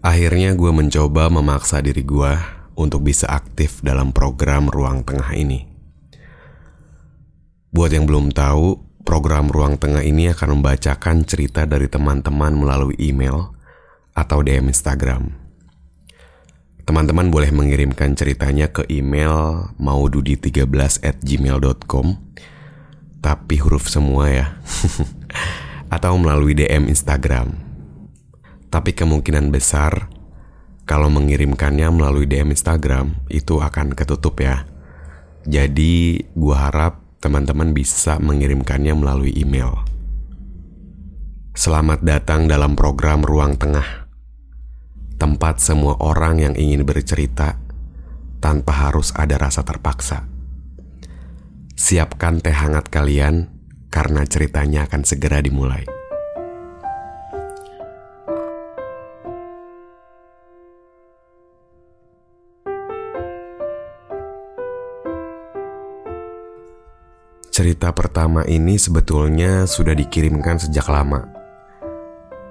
Akhirnya gue mencoba memaksa diri gue untuk bisa aktif dalam program Ruang Tengah ini. Buat yang belum tahu, program Ruang Tengah ini akan membacakan cerita dari teman-teman melalui email atau DM Instagram. Teman-teman boleh mengirimkan ceritanya ke email maududi13 at gmail.com Tapi huruf semua ya Atau melalui DM Instagram tapi kemungkinan besar kalau mengirimkannya melalui DM Instagram itu akan ketutup ya. Jadi gua harap teman-teman bisa mengirimkannya melalui email. Selamat datang dalam program Ruang Tengah. Tempat semua orang yang ingin bercerita tanpa harus ada rasa terpaksa. Siapkan teh hangat kalian karena ceritanya akan segera dimulai. Cerita pertama ini sebetulnya sudah dikirimkan sejak lama.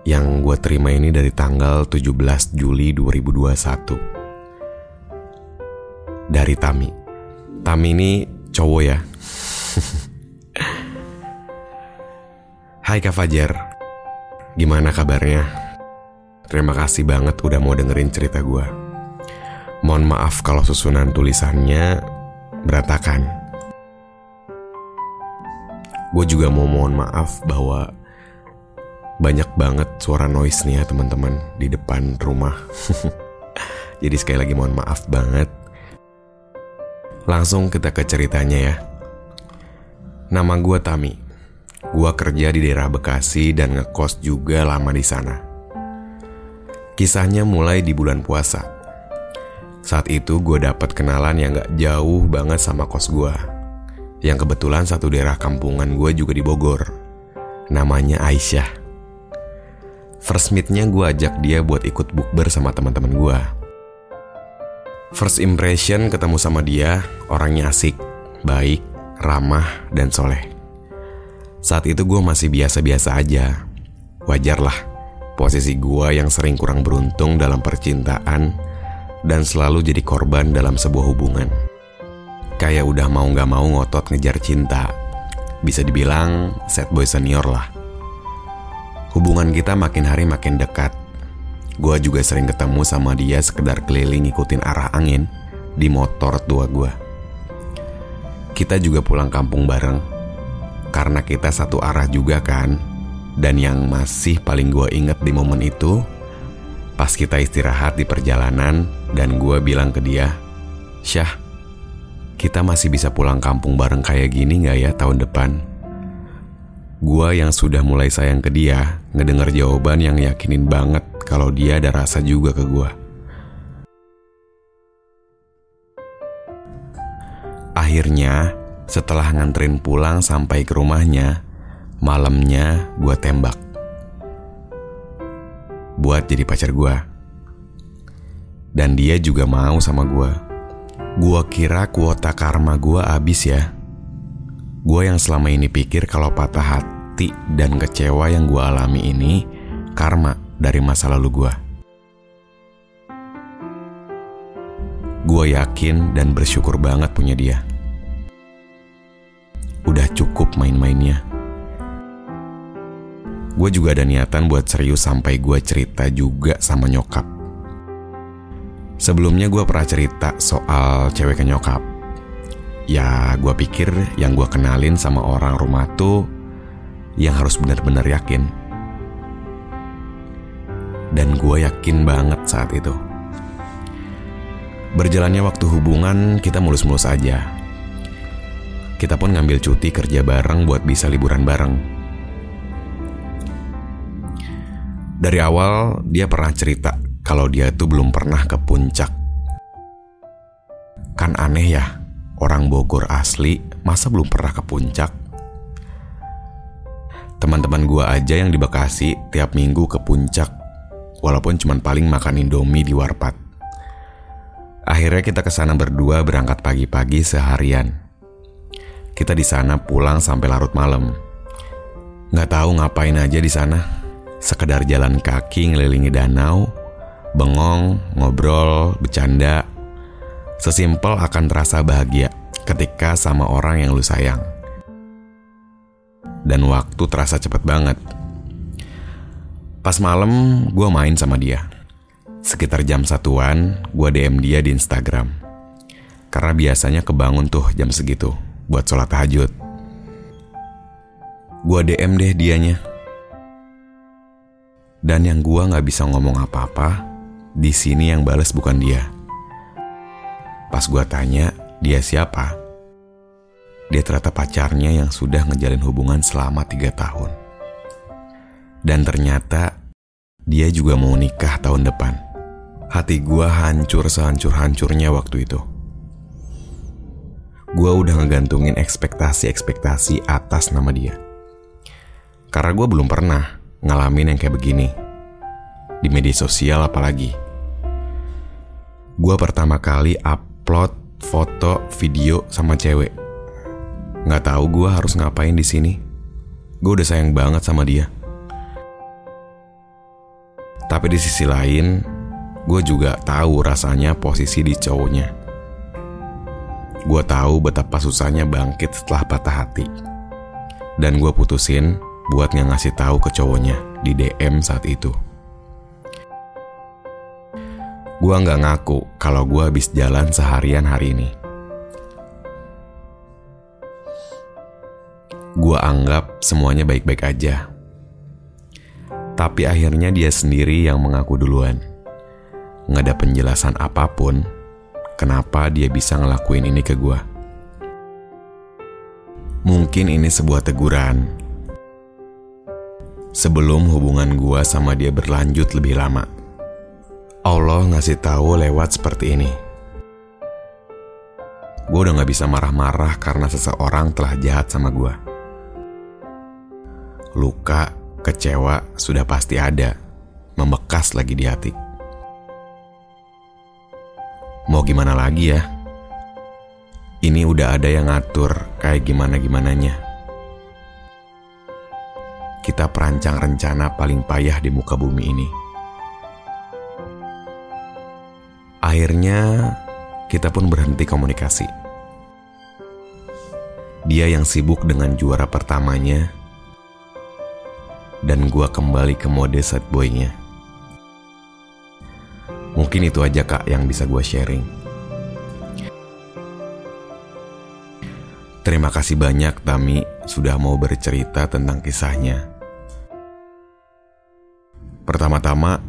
Yang gue terima ini dari tanggal 17 Juli 2021. Dari Tami. Tami ini cowok ya. Hai Kak Fajar. Gimana kabarnya? Terima kasih banget udah mau dengerin cerita gue. Mohon maaf kalau susunan tulisannya berantakan gue juga mau mohon maaf bahwa banyak banget suara noise nih ya teman-teman di depan rumah. Jadi sekali lagi mohon maaf banget. Langsung kita ke ceritanya ya. Nama gue Tami. Gue kerja di daerah Bekasi dan ngekos juga lama di sana. Kisahnya mulai di bulan puasa. Saat itu gue dapat kenalan yang gak jauh banget sama kos gue yang kebetulan satu daerah kampungan gue juga di Bogor. Namanya Aisyah. First meetnya gue ajak dia buat ikut bukber sama teman-teman gue. First impression ketemu sama dia, orangnya asik, baik, ramah, dan soleh. Saat itu gue masih biasa-biasa aja. Wajar lah, posisi gue yang sering kurang beruntung dalam percintaan dan selalu jadi korban dalam sebuah hubungan kayak udah mau gak mau ngotot ngejar cinta. Bisa dibilang set boy senior lah. Hubungan kita makin hari makin dekat. Gue juga sering ketemu sama dia sekedar keliling ngikutin arah angin di motor tua gue. Kita juga pulang kampung bareng. Karena kita satu arah juga kan. Dan yang masih paling gue inget di momen itu, pas kita istirahat di perjalanan dan gue bilang ke dia, Syah, kita masih bisa pulang kampung bareng kayak gini gak ya tahun depan? Gua yang sudah mulai sayang ke dia, ngedenger jawaban yang yakinin banget kalau dia ada rasa juga ke gua. Akhirnya, setelah nganterin pulang sampai ke rumahnya, malamnya gua tembak. Buat jadi pacar gua. Dan dia juga mau sama gua. Gua kira kuota karma gua abis ya. Gua yang selama ini pikir kalau patah hati dan kecewa yang gua alami ini karma dari masa lalu gua. Gua yakin dan bersyukur banget punya dia. Udah cukup main-mainnya. Gue juga ada niatan buat serius sampai gue cerita juga sama nyokap Sebelumnya gue pernah cerita soal cewek ke nyokap. Ya gue pikir yang gue kenalin sama orang rumah tuh yang harus benar-benar yakin. Dan gue yakin banget saat itu. Berjalannya waktu hubungan kita mulus-mulus aja. Kita pun ngambil cuti kerja bareng buat bisa liburan bareng. Dari awal dia pernah cerita kalau dia tuh belum pernah ke puncak. Kan aneh ya, orang Bogor asli masa belum pernah ke puncak? Teman-teman gua aja yang di Bekasi tiap minggu ke puncak, walaupun cuman paling makan indomie di warpat. Akhirnya kita ke sana berdua berangkat pagi-pagi seharian. Kita di sana pulang sampai larut malam. Nggak tahu ngapain aja di sana. Sekedar jalan kaki ngelilingi danau, bengong, ngobrol, bercanda. Sesimpel akan terasa bahagia ketika sama orang yang lu sayang. Dan waktu terasa cepet banget. Pas malam, gue main sama dia. Sekitar jam satuan, gue DM dia di Instagram. Karena biasanya kebangun tuh jam segitu, buat sholat tahajud. Gue DM deh dianya. Dan yang gue gak bisa ngomong apa-apa, di sini yang bales bukan dia. Pas gue tanya, dia siapa? Dia ternyata pacarnya yang sudah ngejalin hubungan selama tiga tahun. Dan ternyata dia juga mau nikah tahun depan. Hati gue hancur sehancur-hancurnya waktu itu. Gue udah ngegantungin ekspektasi-ekspektasi atas nama dia. Karena gue belum pernah ngalamin yang kayak begini. Di media sosial apalagi. Gue pertama kali upload foto, video sama cewek. Nggak tahu gue harus ngapain di sini. Gue udah sayang banget sama dia. Tapi di sisi lain, gue juga tahu rasanya posisi di cowoknya. Gue tahu betapa susahnya bangkit setelah patah hati. Dan gue putusin buat nggak ngasih tahu ke cowoknya di DM saat itu. Gue nggak ngaku kalau gue habis jalan seharian hari ini. Gue anggap semuanya baik-baik aja. Tapi akhirnya dia sendiri yang mengaku duluan. Nggak ada penjelasan apa pun kenapa dia bisa ngelakuin ini ke gue. Mungkin ini sebuah teguran. Sebelum hubungan gue sama dia berlanjut lebih lama. Allah ngasih tahu lewat seperti ini. Gue udah gak bisa marah-marah karena seseorang telah jahat sama gue. Luka, kecewa sudah pasti ada, membekas lagi di hati. Mau gimana lagi ya? Ini udah ada yang ngatur kayak gimana-gimananya. Kita perancang rencana paling payah di muka bumi ini. Akhirnya kita pun berhenti komunikasi. Dia yang sibuk dengan juara pertamanya dan gua kembali ke mode set boynya. Mungkin itu aja kak yang bisa gue sharing. Terima kasih banyak Tami sudah mau bercerita tentang kisahnya. Pertama-tama,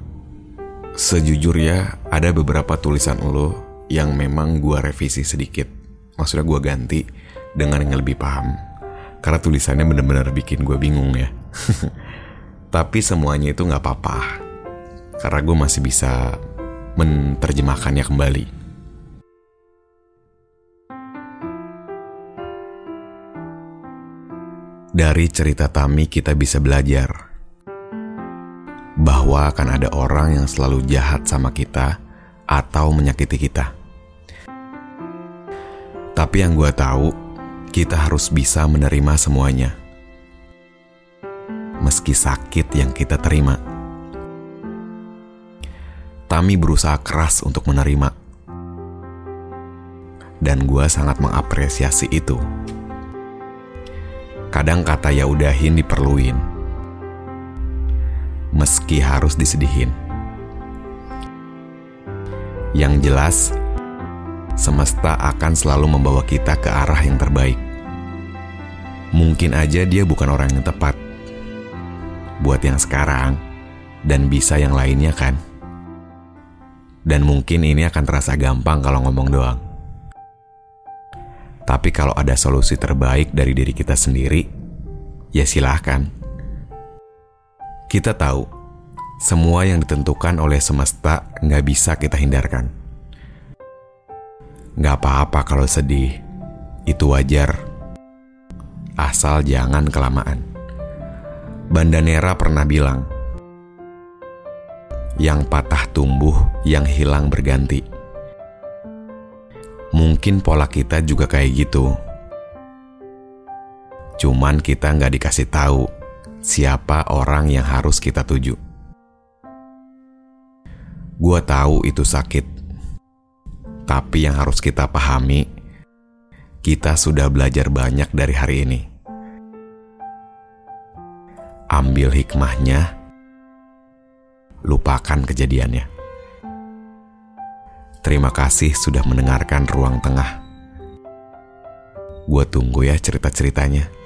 sejujurnya ada beberapa tulisan lo yang memang gue revisi sedikit. Maksudnya gue ganti dengan yang lebih paham. Karena tulisannya bener-bener bikin gue bingung ya. Tapi semuanya itu gak apa-apa. Karena gue masih bisa menerjemahkannya kembali. Dari cerita Tami kita bisa belajar bahwa akan ada orang yang selalu jahat sama kita atau menyakiti kita. Tapi yang gue tahu, kita harus bisa menerima semuanya. Meski sakit yang kita terima. Tami berusaha keras untuk menerima. Dan gue sangat mengapresiasi itu. Kadang kata ya udahin diperluin. Meski harus disedihin. Yang jelas, semesta akan selalu membawa kita ke arah yang terbaik. Mungkin aja dia bukan orang yang tepat. Buat yang sekarang, dan bisa yang lainnya kan. Dan mungkin ini akan terasa gampang kalau ngomong doang. Tapi kalau ada solusi terbaik dari diri kita sendiri, ya silahkan. Kita tahu, semua yang ditentukan oleh semesta nggak bisa kita hindarkan. Nggak apa-apa kalau sedih, itu wajar. Asal jangan kelamaan. Bandanera pernah bilang, yang patah tumbuh, yang hilang berganti. Mungkin pola kita juga kayak gitu. Cuman kita nggak dikasih tahu siapa orang yang harus kita tuju. Gua tahu itu sakit. Tapi yang harus kita pahami, kita sudah belajar banyak dari hari ini. Ambil hikmahnya, lupakan kejadiannya. Terima kasih sudah mendengarkan ruang tengah. Gue tunggu ya cerita-ceritanya.